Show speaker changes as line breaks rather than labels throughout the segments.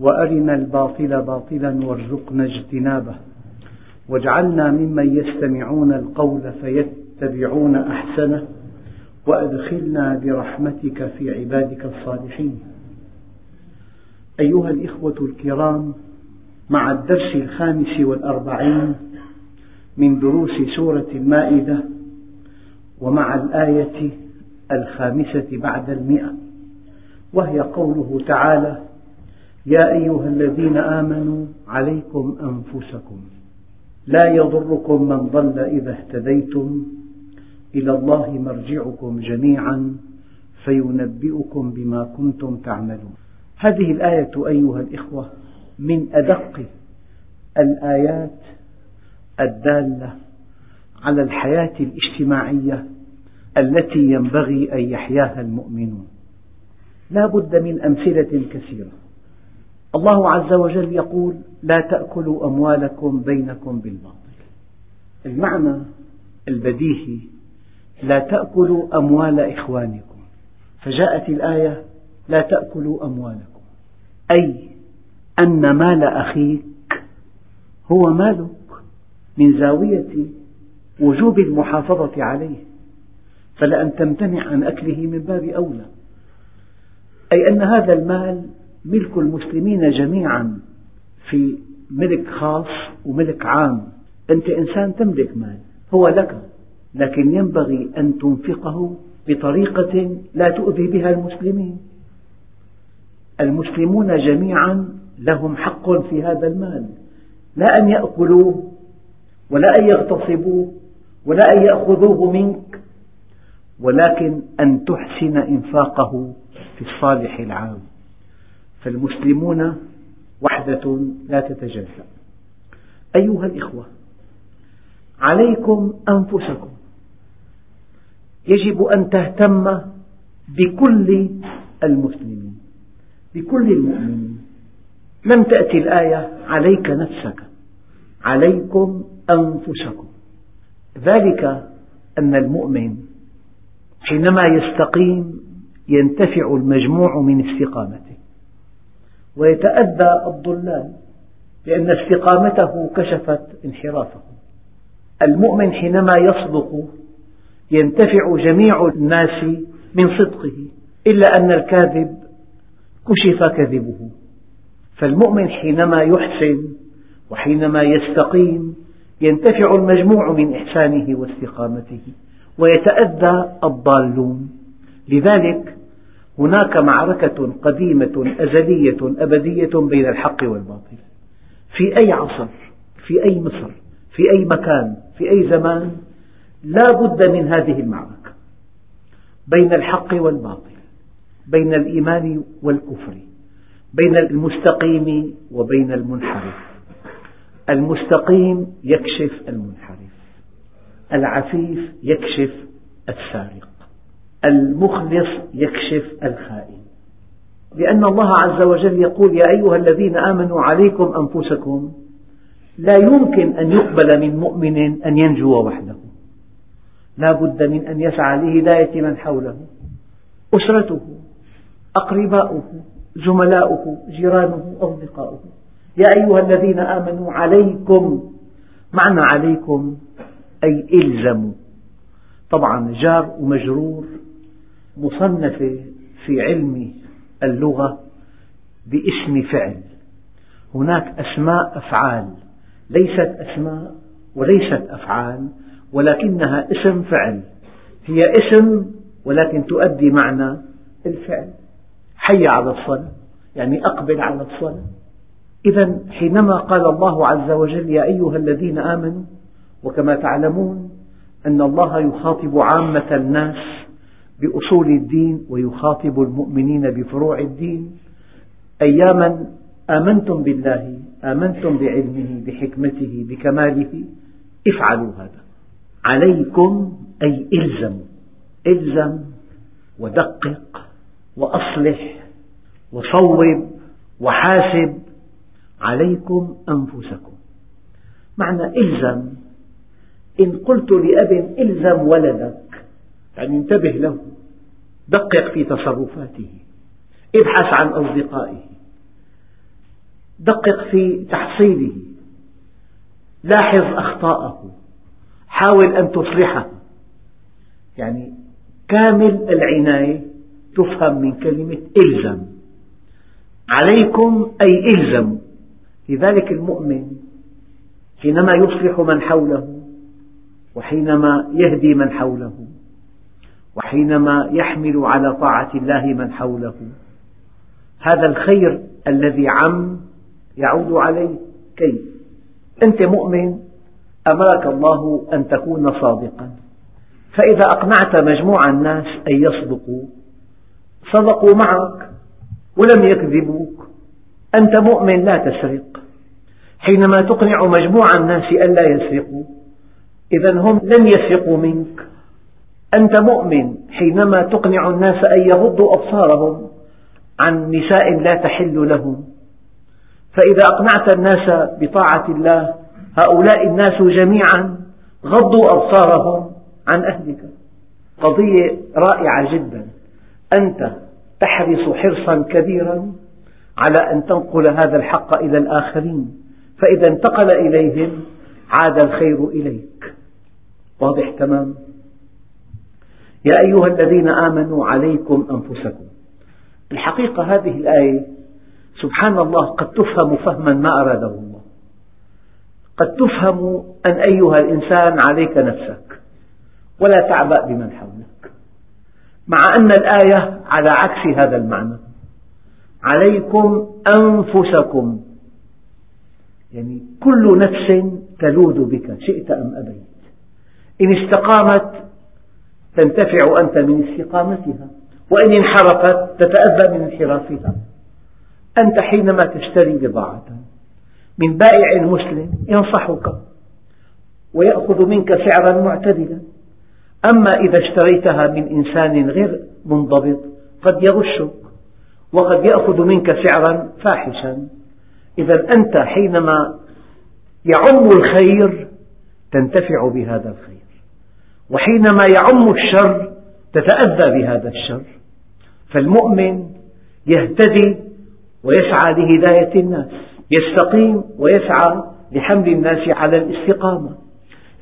وأرنا الباطل باطلا وارزقنا اجتنابه. واجعلنا ممن يستمعون القول فيتبعون أحسنه وأدخلنا برحمتك في عبادك الصالحين. أيها الإخوة الكرام مع الدرس الخامس والأربعين من دروس سورة المائدة ومع الآية الخامسة بعد المئة وهي قوله تعالى يا أيها الذين آمنوا عليكم أنفسكم لا يضركم من ضل إذا اهتديتم إلى الله مرجعكم جميعا فينبئكم بما كنتم تعملون. هذه الآية أيها الإخوة من أدق الآيات الدالة على الحياة الاجتماعية التي ينبغي أن يحياها المؤمنون. لا بد من أمثلة كثيرة. الله عز وجل يقول لا تأكلوا أموالكم بينكم بالباطل. المعنى البديهي لا تأكلوا أموال إخوانكم. فجاءت الآية لا تأكلوا أموالكم. أي أن مال أخيك هو مالك من زاوية وجوب المحافظة عليه. فلأن تمتنع عن أكله من باب أولى. أي أن هذا المال ملك المسلمين جميعا في ملك خاص وملك عام. أنت إنسان تملك مال هو لك لكن ينبغي أن تنفقه بطريقة لا تؤذي بها المسلمين. المسلمون جميعا لهم حق في هذا المال. لا أن يأكلوه ولا أن يغتصبوه ولا أن يأخذوه منك ولكن أن تحسن إنفاقه في الصالح العام. فالمسلمون وحدة لا تتجزأ. أيها الإخوة عليكم أنفسكم. يجب أن تهتم بكل المسلمين بكل المؤمنين. لم تأتي الآية عليك نفسك عليكم أنفسكم. ذلك أن المؤمن حينما يستقيم ينتفع المجموع من استقامته. ويتأذى الضلال لأن استقامته كشفت انحرافه. المؤمن حينما يصدق ينتفع جميع الناس من صدقه إلا أن الكاذب كشف كذبه. فالمؤمن حينما يحسن وحينما يستقيم ينتفع المجموع من إحسانه واستقامته ويتأذى الضالون. لذلك هناك معركة قديمة أزلية أبدية بين الحق والباطل. في أي عصر في أي مصر في أي مكان في أي زمان لا بد من هذه المعركة بين الحق والباطل بين الإيمان والكفر بين المستقيم وبين المنحرف. المستقيم يكشف المنحرف العفيف يكشف السارق. المخلص يكشف الخائن. لأن الله عز وجل يقول يا أيها الذين آمنوا عليكم أنفسكم لا يمكن أن يقبل من مؤمن أن ينجو وحده. لا بد من أن يسعى لهداية من حوله أسرته أقرباؤه زملاؤه جيرانه أصدقاؤه. يا أيها الذين آمنوا عليكم معنى عليكم أي إلزموا. طبعا جار ومجرور مصنفة في علم اللغة باسم فعل. هناك أسماء أفعال. ليست أسماء وليست أفعال ولكنها اسم فعل. هي اسم ولكن تؤدي معنى الفعل. حي على الصلاة يعني أقبل على الصلاة. إذا حينما قال الله عز وجل يا أيها الذين آمنوا وكما تعلمون أن الله يخاطب عامة الناس بأصول الدين ويخاطب المؤمنين بفروع الدين. أياما آمنتم بالله آمنتم بعلمه بحكمته بكماله. افعلوا هذا. عليكم أي الزموا إلزم ودقق وأصلح وصوب وحاسب عليكم أنفسكم. معنى إلزم إن قلت لأب إلزم ولدك يعني انتبه له. دقق في تصرفاته. ابحث عن أصدقائه. دقق في تحصيله. لاحظ أخطاءه. حاول أن تصلحه. يعني كامل العناية تفهم من كلمة إلزم. عليكم أي إلزموا لذلك المؤمن حينما يصلح من حوله وحينما يهدي من حوله وحينما يحمل على طاعة الله من حوله. هذا الخير الذي عم يعود عليه كيف؟ أنت مؤمن أمرك الله أن تكون صادقا. فإذا أقنعت مجموع الناس أن يصدقوا صدقوا معك ولم يكذبوك. أنت مؤمن لا تسرق. حينما تقنع مجموع الناس ألا يسرقوا إذا هم لن يسرقوا منك. أنت مؤمن حينما تقنع الناس أن يغضوا أبصارهم عن نساء لا تحل لهم. فإذا أقنعت الناس بطاعة الله هؤلاء الناس جميعا غضوا أبصارهم عن أهلك. قضية رائعة جدا. أنت تحرص حرصا كبيرا على أن تنقل هذا الحق إلى الآخرين. فإذا انتقل إليهم عاد الخير إليك. واضح تمام؟ يا أيها الذين آمنوا عليكم أنفسكم. الحقيقة هذه الآية سبحان الله قد تفهم فهما ما أراده الله. قد تفهم أن أيها الإنسان عليك نفسك ولا تعبأ بمن حولك. مع أن الآية على عكس هذا المعنى. عليكم أنفسكم. يعني كل نفس تلوذ بك شئت أم أبيت. إن استقامت تنتفع أنت من استقامتها وإن انحرفت تتأذى من انحرافها. أنت حينما تشتري بضاعة من بائع مسلم ينصحك ويأخذ منك سعرا معتدلا. أما إذا اشتريتها من إنسان غير منضبط قد يغشك وقد يأخذ منك سعرا فاحشا. إذا أنت حينما يعم الخير تنتفع بهذا الخير. وحينما يعم الشر تتأذى بهذا الشر. فالمؤمن يهتدي ويسعى لهداية الناس يستقيم ويسعى لحمل الناس على الاستقامة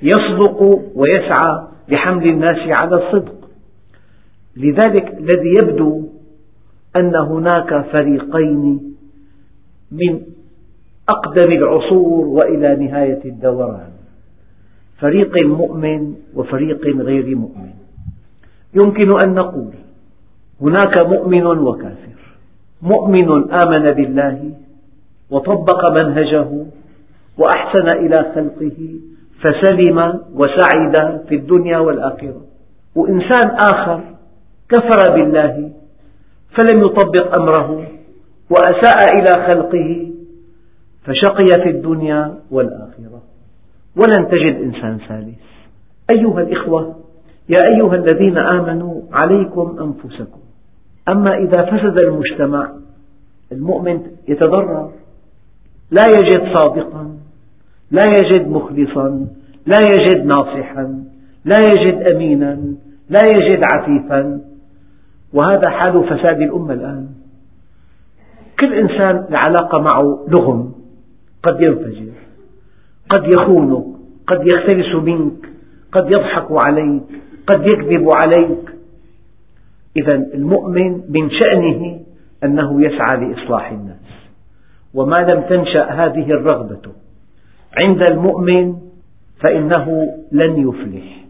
يصدق ويسعى لحمل الناس على الصدق. لذلك الذي يبدو أن هناك فريقين من أقدم العصور وإلى نهاية الدوران. فريق مؤمن وفريق غير مؤمن. يمكن أن نقول هناك مؤمن وكافر. مؤمن آمن بالله وطبق منهجه وأحسن إلى خلقه فسلم وسعد في الدنيا والآخرة. وإنسان آخر كفر بالله فلم يطبق أمره وأساء إلى خلقه فشقي في الدنيا والآخرة. ولن تجد إنسان ثالث أيها الإخوة يا أيها الذين آمنوا عليكم أنفسكم. أما إذا فسد المجتمع المؤمن يتضرر لا يجد صادقا لا يجد مخلصا لا يجد ناصحا لا يجد أمينا لا يجد عفيفا. وهذا حال فساد الأمة الآن. كل إنسان العلاقة معه لغم قد ينفجر. قد يخونك قد يختلس منك قد يضحك عليك قد يكذب عليك. إذا المؤمن من شأنه أنه يسعى لإصلاح الناس. وما لم تنشأ هذه الرغبة عند المؤمن فإنه لن يفلح.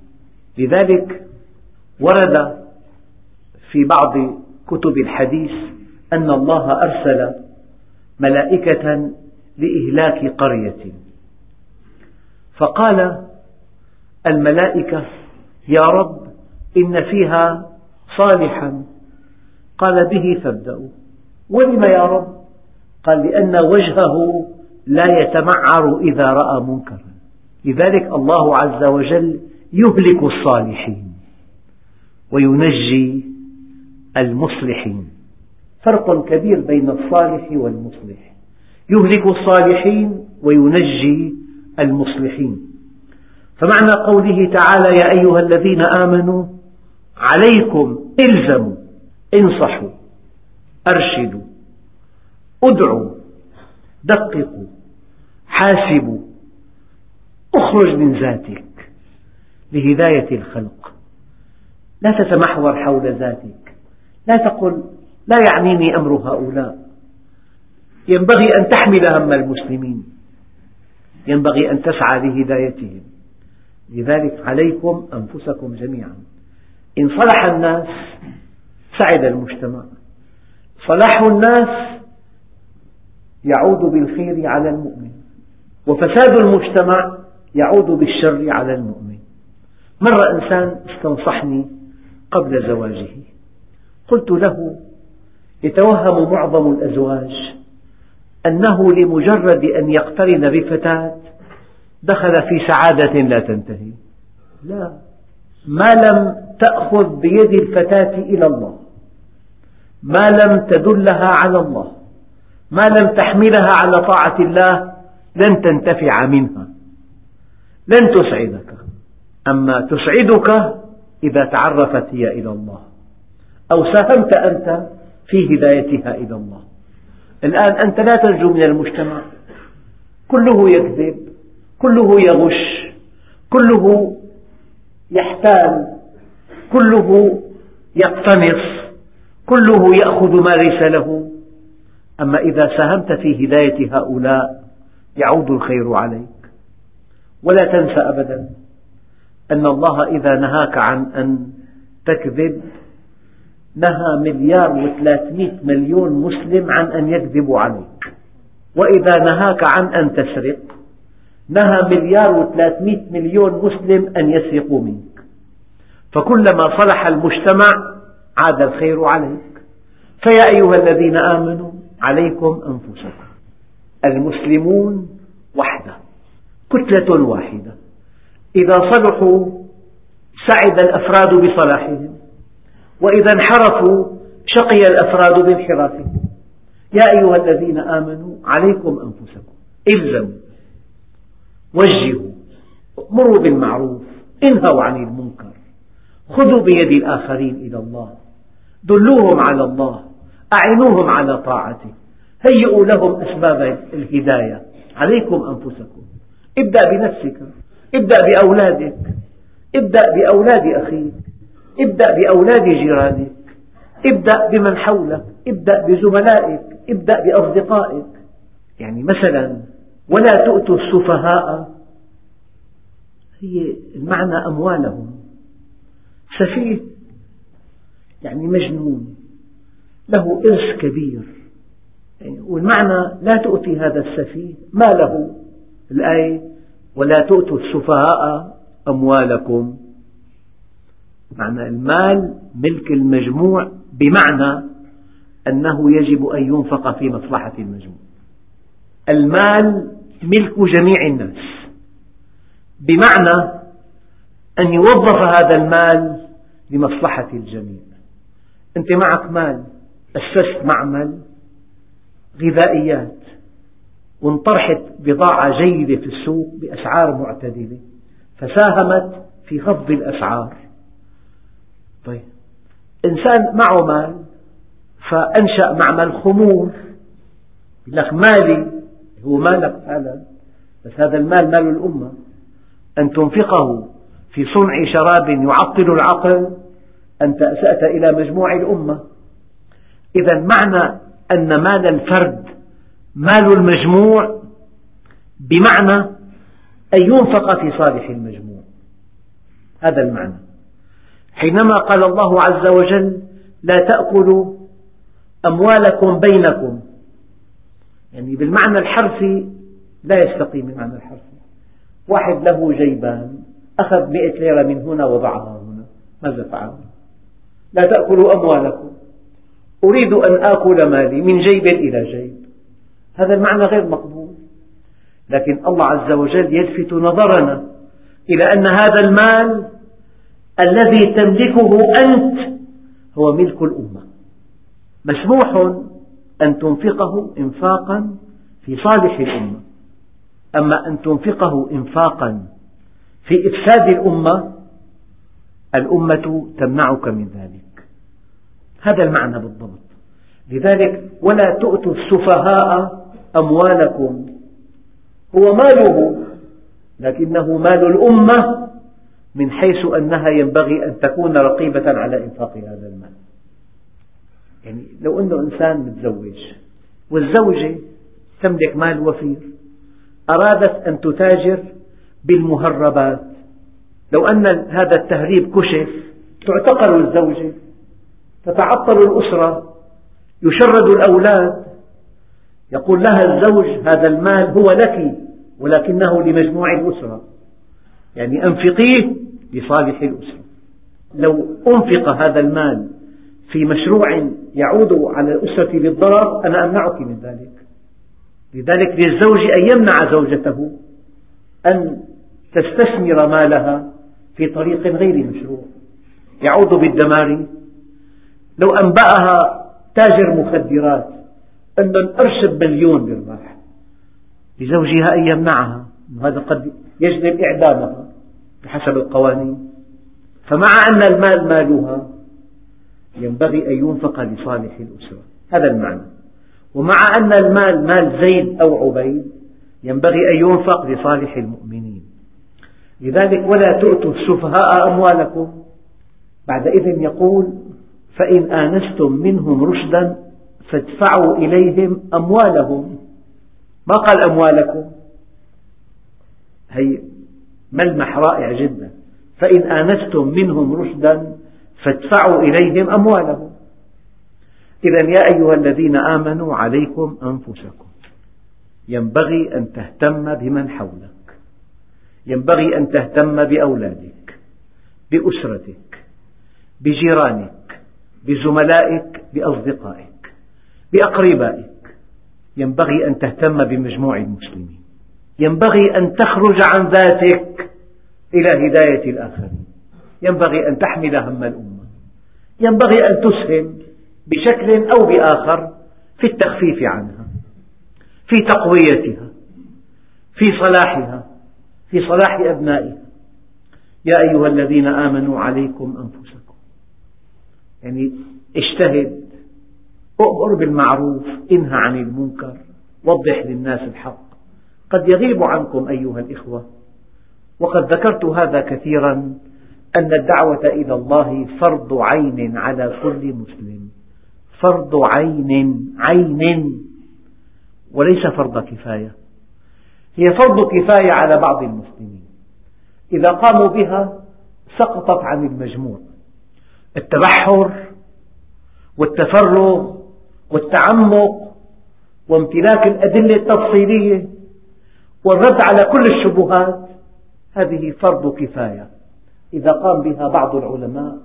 لذلك ورد في بعض كتب الحديث أن الله أرسل ملائكة لإهلاك قرية. فقال الملائكة يا رب إن فيها صالحا. قال به فابدأوا. ولم يا رب؟ قال لأن وجهه لا يتمعر إذا رأى منكرا. لذلك الله عز وجل يهلك الصالحين وينجي المصلحين. فرق كبير بين الصالح والمصلح. يهلك الصالحين وينجي المصلحين. فمعنى قوله تعالى يا أيها الذين آمنوا عليكم إلزموا انصحوا أرشدوا ادعوا دققوا حاسبوا اخرج من ذاتك لهداية الخلق. لا تتمحور حول ذاتك. لا تقل لا يعنيني أمر هؤلاء. ينبغي أن تحمل هم المسلمين. ينبغي أن تسعى لهدايتهم. لذلك عليكم أنفسكم جميعا. إن صلح الناس سعد المجتمع. صلاح الناس يعود بالخير على المؤمن. وفساد المجتمع يعود بالشر على المؤمن. مرة إنسان استنصحني قبل زواجه. قلت له يتوهم معظم الأزواج أنه لمجرد أن يقترن بفتاة دخل في سعادة لا تنتهي. لا. ما لم تأخذ بيد الفتاة إلى الله. ما لم تدلها على الله. ما لم تحملها على طاعة الله. لن تنتفع منها. لن تسعدك أما تسعدك إذا تعرفت هي إلى الله. أو ساهمت أنت في هدايتها إلى الله. الآن أنت لا ترجو من المجتمع. كله يكذب كله يغش كله يحتال كله يقتنص كله يأخذ ما ليس له. أما إذا ساهمت في هداية هؤلاء يعود الخير عليك. ولا تنسى أبدا أن الله إذا نهاك عن أن تكذب نهى مليار وثلاثمئة مليون مسلم عن أن يكذبوا عليك. وإذا نهاك عن أن تسرق نهى مليار وثلاثمئة مليون مسلم أن يسرقوا منك. فكلما صلح المجتمع عاد الخير عليك. فيا أيها الذين آمنوا عليكم أنفسكم. المسلمون وحدة كتلة واحدة. إذا صلحوا سعد الأفراد بصلاحهم. وإذا انحرفوا شقي الأفراد بانحرافهم. يا أيها الذين آمنوا عليكم أنفسكم الزموا وجهوا مروا بالمعروف انهوا عن المنكر خذوا بيد الآخرين إلى الله دلوهم على الله أعنوهم على طاعته هيئوا لهم أسباب الهداية. عليكم أنفسكم. ابدأ بنفسك ابدأ بأولادك ابدأ بأولاد أخيك. ابدأ بأولاد جيرانك ابدأ بمن حولك ابدأ بزملائك ابدأ بأصدقائك. يعني مثلا ولا تؤتوا السفهاء. هي المعنى أموالهم. سفيه يعني مجنون. له إرث كبير. يعني والمعنى لا تؤتي هذا السفيه ماله. الآية ولا تؤتوا السفهاء أموالكم. معنى المال ملك المجموع بمعنى أنه يجب أن ينفق في مصلحة المجموع. المال ملك جميع الناس. بمعنى أن يوظف هذا المال لمصلحة الجميع. أنت معك مال أسست معمل غذائيات وانطرحت بضاعة جيدة في السوق بأسعار معتدلة فساهمت في خفض الأسعار. طيب. إنسان معه مال فأنشأ معمل خمور. يقول لك مالي هو مالك فعلا بس هذا المال مال الأمة. أن تنفقه في صنع شراب يعطل العقل أنت أسأت إلى مجموع الأمة. إذا معنى أن مال الفرد مال المجموع بمعنى أن ينفق في صالح المجموع. هذا المعنى. حينما قال الله عز وجل لا تأكلوا أموالكم بينكم. يعني بالمعنى الحرفي لا يستقيم المعنى الحرفي. واحد له جيبان أخذ مئة ليرة من هنا وضعها هنا. ماذا فعل؟ لا تأكلوا أموالكم. أريد أن آكل مالي من جيب إلى جيب. هذا المعنى غير مقبول. لكن الله عز وجل يلفت نظرنا إلى أن هذا المال الذي تملكه أنت هو ملك الأمة. مسموح أن تنفقه إنفاقا في صالح الأمة. أما أن تنفقه إنفاقا في إفساد الأمة الأمة تمنعك من ذلك. هذا المعنى بالضبط. لذلك ولا تؤتوا السفهاء أموالكم. هو ماله لكنه مال الأمة. من حيث أنها ينبغي أن تكون رقيبة على إنفاق هذا المال. يعني لو أنه إنسان متزوج والزوجة تملك مال وفير أرادت أن تتاجر بالمهربات. لو أن هذا التهريب كشف تعتقل الزوجة تتعطل الأسرة يشرد الأولاد. يقول لها الزوج هذا المال هو لك ولكنه لمجموع الأسرة. يعني أنفقيه لصالح الأسرة. لو أنفق هذا المال في مشروع يعود على الأسرة بالضرر أنا أمنعك من ذلك. لذلك للزوج أن يمنع زوجته أن تستثمر مالها في طريق غير مشروع. يعود بالدمار. لو أنبأها تاجر مخدرات أن أرشد مليون برباح لزوجها أن يمنعها. هذا قد يجلب إعدامها. بحسب القوانين. فمع أن المال مالها ينبغي أن ينفق لصالح الأسرة. هذا المعنى. ومع أن المال مال زيد أو عبيد ينبغي أن ينفق لصالح المؤمنين. لذلك ولا تؤتوا السفهاء أموالكم. بعد إذن يقول فإن آنستم منهم رشدا فادفعوا إليهم أموالهم. ما قال أموالكم؟ هي ملمح رائع جدا. فإن آنستم منهم رشدا فادفعوا إليهم أموالهم. إذا يا أيها الذين آمنوا عليكم أنفسكم. ينبغي أن تهتم بمن حولك. ينبغي أن تهتم بأولادك بأسرتك بجيرانك بزملائك بأصدقائك بأقربائك. ينبغي أن تهتم بمجموع المسلمين. ينبغي أن تخرج عن ذاتك إلى هداية الآخرين. ينبغي أن تحمل هم الأمة. ينبغي أن تسهم بشكل أو بآخر في التخفيف عنها في تقويتها في صلاحها في صلاح أبنائها. يا أيها الذين آمنوا عليكم أنفسكم. يعني اجتهد أؤمر بالمعروف انهى عن المنكر وضح للناس الحق. قد يغيب عنكم أيها الإخوة. وقد ذكرت هذا كثيرا أن الدعوة إلى الله فرض عين على كل مسلم. فرض عين عين. وليس فرض كفاية. هي فرض كفاية على بعض المسلمين. إذا قاموا بها سقطت عن المجموع. التبحر والتفرغ والتعمق وامتلاك الأدلة التفصيلية والرد على كل الشبهات هذه فرض كفاية. إذا قام بها بعض العلماء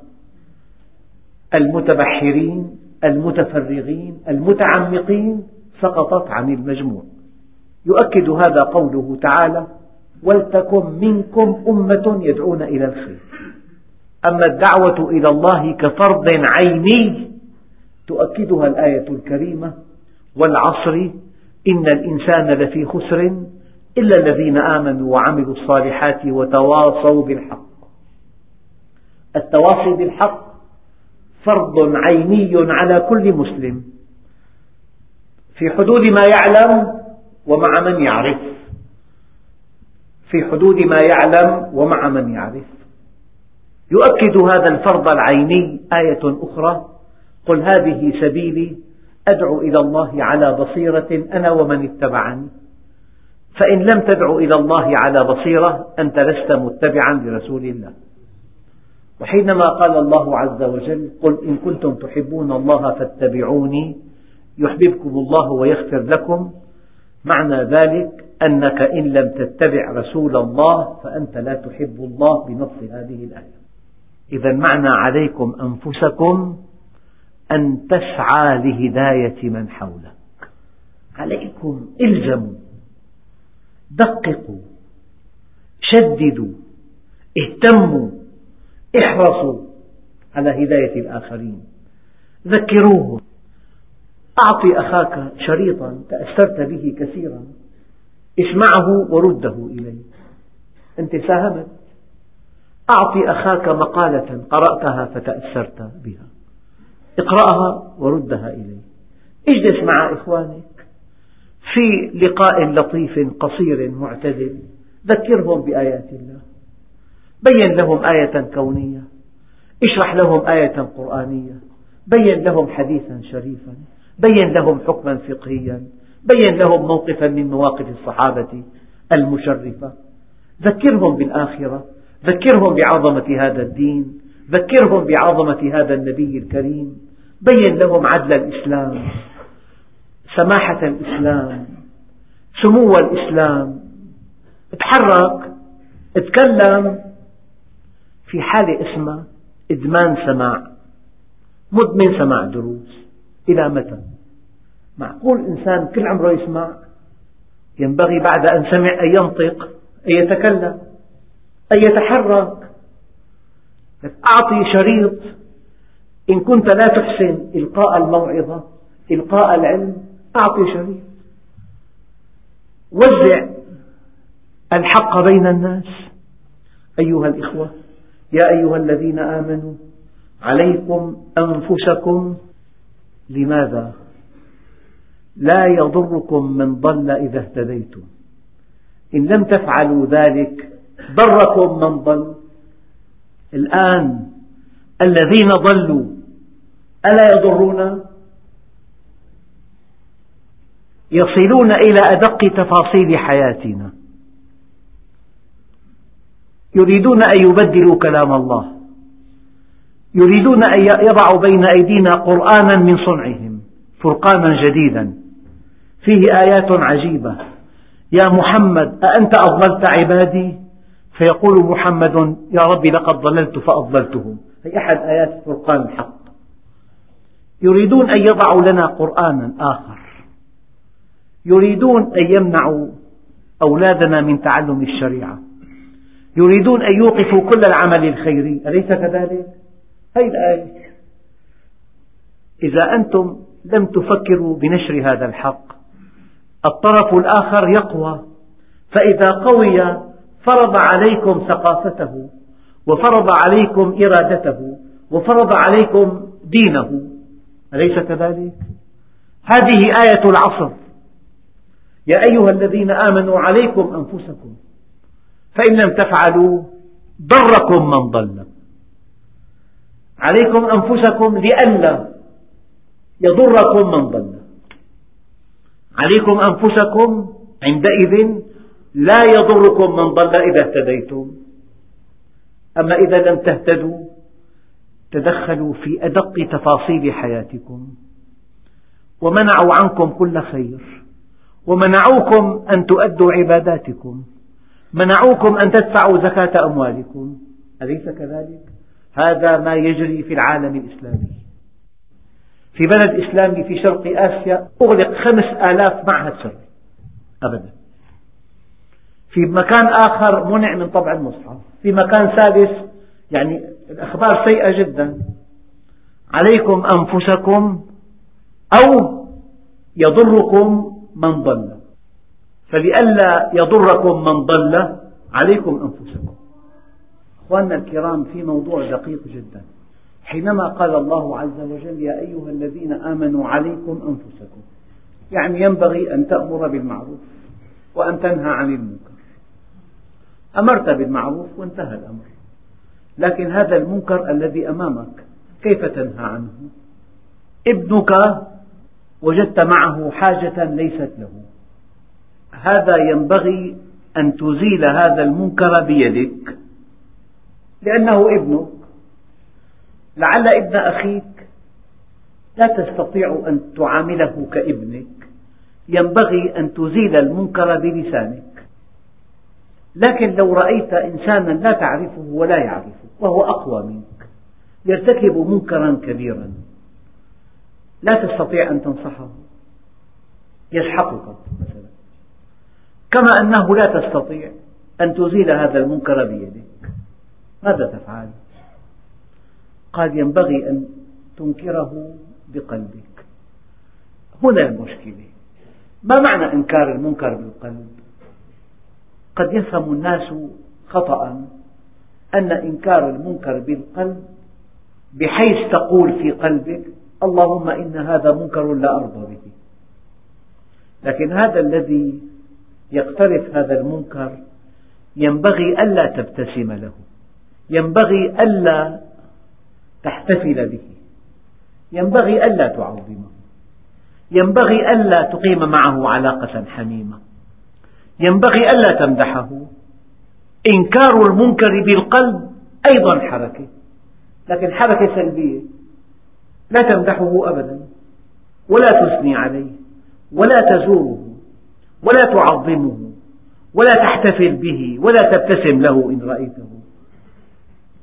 المتبحرين المتفرغين المتعمقين سقطت عن المجموع. يؤكد هذا قوله تعالى ولتكن منكم أمة يدعون إلى الخير أما الدعوة إلى الله كفرض عيني تؤكدها الآية الكريمة والعصر إن الإنسان لفي خسر إلا الذين آمنوا وعملوا الصالحات وتواصوا بالحق. التواصي بالحق فرض عيني على كل مسلم. في حدود ما يعلم ومع من يعرف. في حدود ما يعلم ومع من يعرف. يؤكد هذا الفرض العيني آية أخرى. قل هذه سبيلي أدعو إلى الله على بصيرة أنا ومن اتبعني. فإن لم تدع إلى الله على بصيرة أنت لست متبعا لرسول الله. وحينما قال الله عز وجل قل إن كنتم تحبون الله فاتبعوني يحببكم الله ويغفر لكم معنى ذلك أنك إن لم تتبع رسول الله فأنت لا تحب الله بنص هذه الآية. إذا معنى عليكم أنفسكم أن تسعى لهداية من حولك. عليكم إلزموا. دققوا شددوا اهتموا احرصوا على هداية الآخرين. ذكروهم أعطي أخاك شريطا تأثرت به كثيرا. اسمعه ورده إليه أنت ساهمت. أعطي أخاك مقالة قرأتها فتأثرت بها. اقرأها وردها إليه اجلس مع إخوانك. في لقاء لطيف قصير معتدل. ذكرهم بآيات الله. بين لهم آية كونية. اشرح لهم آية قرآنية. بين لهم حديثا شريفا. بين لهم حكما فقهيا. بين لهم موقفا من مواقف الصحابة المشرفة. ذكرهم بالآخرة. ذكرهم بعظمة هذا الدين. ذكرهم بعظمة هذا النبي الكريم. بين لهم عدل الإسلام. سماحة الإسلام سمو الإسلام تحرك تكلم في حالة اسمها إدمان سماع مدمن سماع دروس. إلى متى؟ معقول إنسان كل عمره يسمع؟ ينبغي بعد أن سمع أن ينطق أن يتكلم أن يتحرك. أعطي شريط. إن كنت لا تحسن إلقاء الموعظة إلقاء العلم أعطي شريط وزع الحق بين الناس. أيها الإخوة يا أيها الذين آمنوا عليكم أنفسكم. لماذا؟ لا يضركم من ضل إذا اهتديتم. إن لم تفعلوا ذلك ضركم من ضل. الآن الذين ضلوا ألا يضرون؟ يصلون إلى أدق تفاصيل حياتنا. يريدون أن يبدلوا كلام الله. يريدون أن يضعوا بين أيدينا قرآنا من صنعهم فرقانا جديدا. فيه آيات عجيبة. يا محمد أأنت أضللت عبادي؟ فيقول محمد يا رب لقد ضللت فأضللتهم. هي أحد آيات فرقان الحق؟ يريدون أن يضعوا لنا قرآنا آخر. يريدون أن يمنعوا أولادنا من تعلم الشريعة. يريدون أن يوقفوا كل العمل الخيري. أليس كذلك؟ هذه الآية. إذا أنتم لم تفكروا بنشر هذا الحق الطرف الآخر يقوى. فإذا قوي فرض عليكم ثقافته وفرض عليكم إرادته وفرض عليكم دينه. أليس كذلك؟ هذه آية العصر. يا أيها الذين آمنوا عليكم أنفسكم فإن لم تفعلوا ضركم من ضل. عليكم أنفسكم لئلا يضركم من ضل. عليكم أنفسكم عندئذ لا يضركم من ضل إذا اهتديتم. أما إذا لم تهتدوا تدخلوا في أدق تفاصيل حياتكم ومنعوا عنكم كل خير. ومنعوكم أن تؤدوا عباداتكم. منعوكم أن تدفعوا زكاة أموالكم. أليس كذلك؟ هذا ما يجري في العالم الإسلامي. في بلد إسلامي في شرق آسيا أغلق خمس آلاف معهد سري أبدا. في مكان آخر منع من طبع المصحف. في مكان ثالث يعني الأخبار سيئة جدا. عليكم أنفسكم أو يضركم من ضل. فلئلا يضركم من ضل عليكم أنفسكم. أخواننا الكرام في موضوع دقيق جدا. حينما قال الله عز وجل يا أيها الذين آمنوا عليكم أنفسكم. يعني ينبغي أن تأمر بالمعروف وأن تنهى عن المنكر. أمرت بالمعروف وانتهى الأمر. لكن هذا المنكر الذي أمامك كيف تنهى عنه؟ ابنك وجدت معه حاجة ليست له. هذا ينبغي أن تزيل هذا المنكر بيدك لأنه ابنك. لعل ابن أخيك لا تستطيع أن تعامله كابنك. ينبغي أن تزيل المنكر بلسانك. لكن لو رأيت إنسانا لا تعرفه ولا يعرفك وهو أقوى منك يرتكب منكرا كبيرا. لا تستطيع أن تنصحه. يسحقك مثلا. كما أنه لا تستطيع أن تزيل هذا المنكر بيدك. ماذا تفعل؟ قال ينبغي أن تنكره بقلبك. هنا المشكلة. ما معنى إنكار المنكر بالقلب؟ قد يفهم الناس خطأ أن إنكار المنكر بالقلب بحيث تقول في قلبك اللهم إن هذا منكر لا أرضى به. لكن هذا الذي يقترف هذا المنكر ينبغي ألا تبتسم له. ينبغي ألا تحتفل به. ينبغي ألا تعظمه. ينبغي ألا تقيم معه علاقة حميمة. ينبغي ألا تمدحه. إنكار المنكر بالقلب أيضا حركة. لكن حركة سلبية. لا تمدحه أبدا ولا تثني عليه ولا تزوره ولا تعظمه ولا تحتفل به ولا تبتسم له إن رأيته.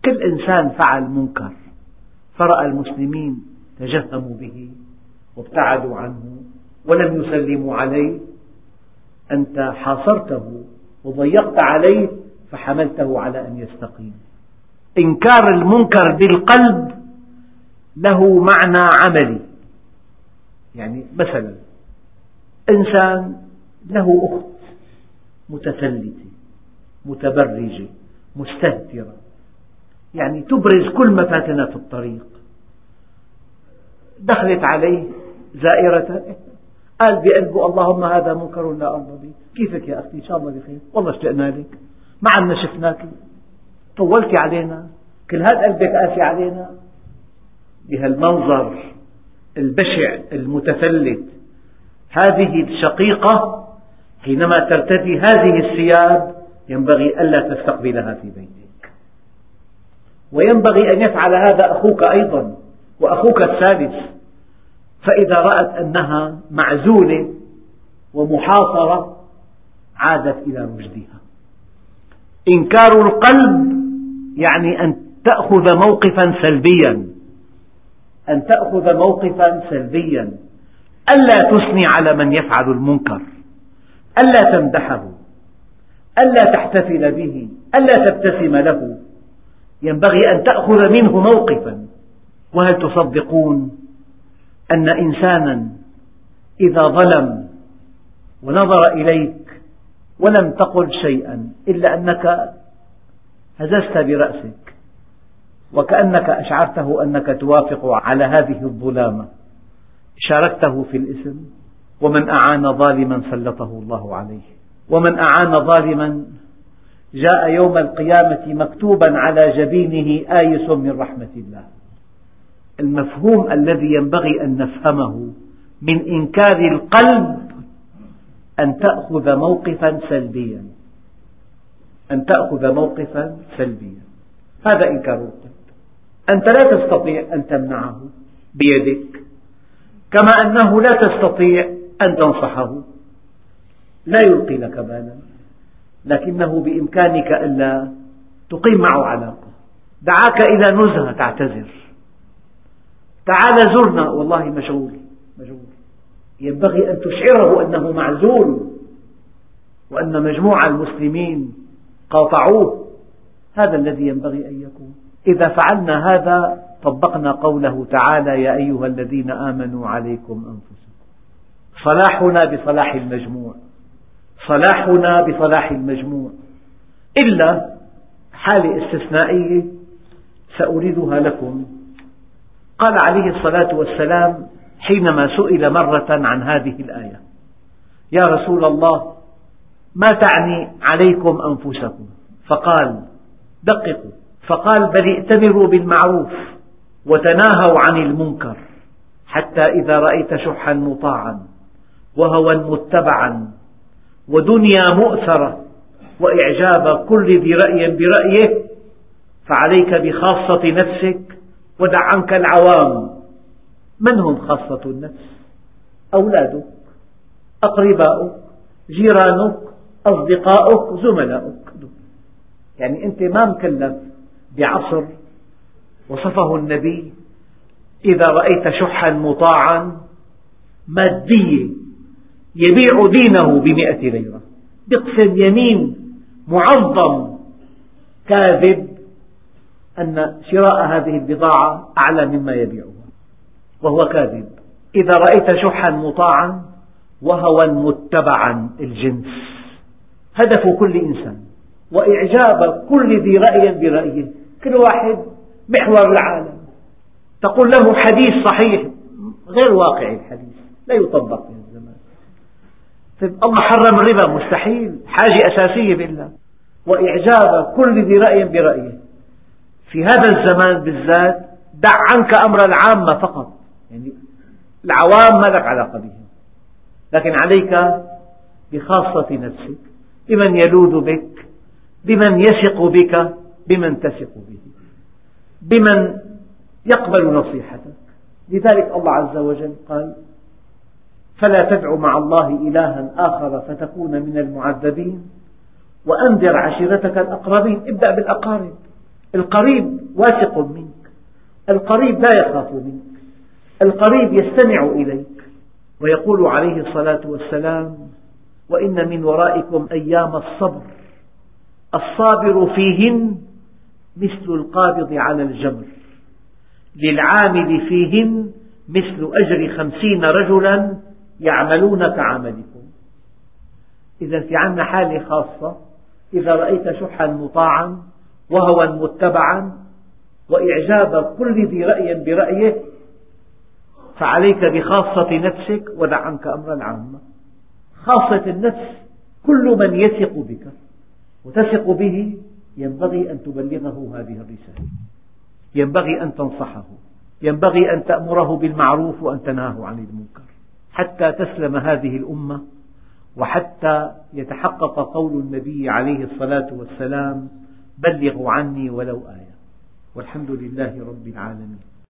كل إنسان فعل منكر فرأى المسلمين تجهموا به وابتعدوا عنه ولم يسلموا عليه. أنت حاصرته وضيقت عليه فحملته على أن يستقيم. إنكار المنكر بالقلب له معنى عملي. يعني مثلا إنسان له أخت متفلتة متبرجة مستهترة. يعني تبرز كل مفاتنة الطريق. دخلت عليه زائرة قال بقلبه اللهم هذا منكر لا أرضى به. كيفك يا أختي؟ إن شاء الله بخير. والله اشتقنا لك. ما عدنا شفناك. طولتي علينا. كل هذا قلبك قاسي علينا. بهالمنظر البشع المتفلت. هذه الشقيقة حينما ترتدي هذه الثياب ينبغي ألا تستقبلها في بيتك. وينبغي أن يفعل هذا أخوك أيضا وأخوك الثالث فإذا رأت أنها معزولة ومحاصرة عادت إلى رشدها. إنكار القلب يعني أن تأخذ موقفا سلبيا. أن تأخذ موقفا سلبيا. ألا تثني على من يفعل المنكر. ألا تمدحه. ألا تحتفل به. ألا تبتسم له. ينبغي أن تأخذ منه موقفا. وهل تصدقون أن إنسانا إذا ظلم ونظر إليك ولم تقل شيئا إلا أنك هززت برأسك. وكأنك أشعرته أنك توافق على هذه الظلامة شاركته في الإثم ومن أعان ظالما سلطه الله عليه. ومن أعان ظالما جاء يوم القيامة مكتوبا على جبينه آيس من رحمة الله. المفهوم الذي ينبغي أن نفهمه من إنكار القلب أن تأخذ موقفا سلبيا. أن تأخذ موقفا سلبيا. هذا إنكار القلب. أنت لا تستطيع أن تمنعه بيدك كما أنه لا تستطيع أن تنصحه. لا يلقي لك بالا لكنه بإمكانك ألا تقيم معه علاقة. دعاك إلى نزهة تعتذر. تعال زرنا والله مشغول مشغول. ينبغي أن تشعره أنه معزول وأن مجموع المسلمين قاطعوه. هذا الذي ينبغي أن يكون. إذا فعلنا هذا طبقنا قوله تعالى يا أيها الذين آمنوا عليكم أنفسكم. صلاحنا بصلاح المجموع. صلاحنا بصلاح المجموع. إلا حالة استثنائية سأريدها لكم. قال عليه الصلاة والسلام حينما سئل مرة عن هذه الآية. يا رسول الله ما تعني عليكم أنفسكم؟ فقال دققوا. فقال بل ائتمروا بالمعروف وتناهوا عن المنكر حتى إذا رأيت شحا مطاعا وهوى متبعا ودنيا مؤثرة وإعجاب كل ذي رأي برأيه فعليك بخاصة نفسك ودع عنك العوام من هم خاصة النفس؟ أولادك أقرباؤك جيرانك أصدقاؤك زملاؤك يعني أنت ما مكلف. بعصر وصفه النبي إذا رأيت شحا مطاعا مادية يبيع دينه بمئة ليرة. يقسم يمين معظم كاذب أن شراء هذه البضاعة أعلى مما يبيعها وهو كاذب. إذا رأيت شحا مطاعا وهوى متبعا الجنس هدف كل إنسان وإعجاب كل ذي رأي برأيه. كل واحد محور العالم. تقول له حديث صحيح غير واقعي الحديث لا يطبق في الزمان. طيب الله حرم الربا مستحيل حاجة أساسية بالله وإعجاب كل ذي رأي برأيه. في هذا الزمان بالذات دع عنك أمر العامة فقط. يعني العوام ما لك علاقة بهم. لكن عليك بخاصة نفسك بمن يلوذ بك بمن يثق بك بمن تثق به بمن يقبل نصيحتك. لذلك الله عز وجل قال فلا تدع مع الله إلها آخر فتكون من المعذبين وأنذر عشيرتك الأقربين. ابدأ بالأقارب. القريب واثق منك. القريب لا يخاف منك. القريب يستمع إليك. ويقول عليه الصلاة والسلام وإن من ورائكم أيام الصبر الصابر فيهن مثل القابض على الجمر للعامل فيهن مثل أجر خمسين رجلا يعملون كعملكم. إذا في عنا حالة خاصة إذا رأيت شحا مطاعا وهوى متبعا وإعجاب كل ذي رأي برأيه فعليك بخاصة نفسك ودع عنك أمر العامة خاصة النفس كل من يثق بك وتثق به ينبغي أن تبلغه هذه الرسالة. ينبغي أن تنصحه. ينبغي أن تأمره بالمعروف وأن تنهاه عن المنكر. حتى تسلم هذه الأمة وحتى يتحقق قول النبي عليه الصلاة والسلام بلغوا عني ولو آية. والحمد لله رب العالمين.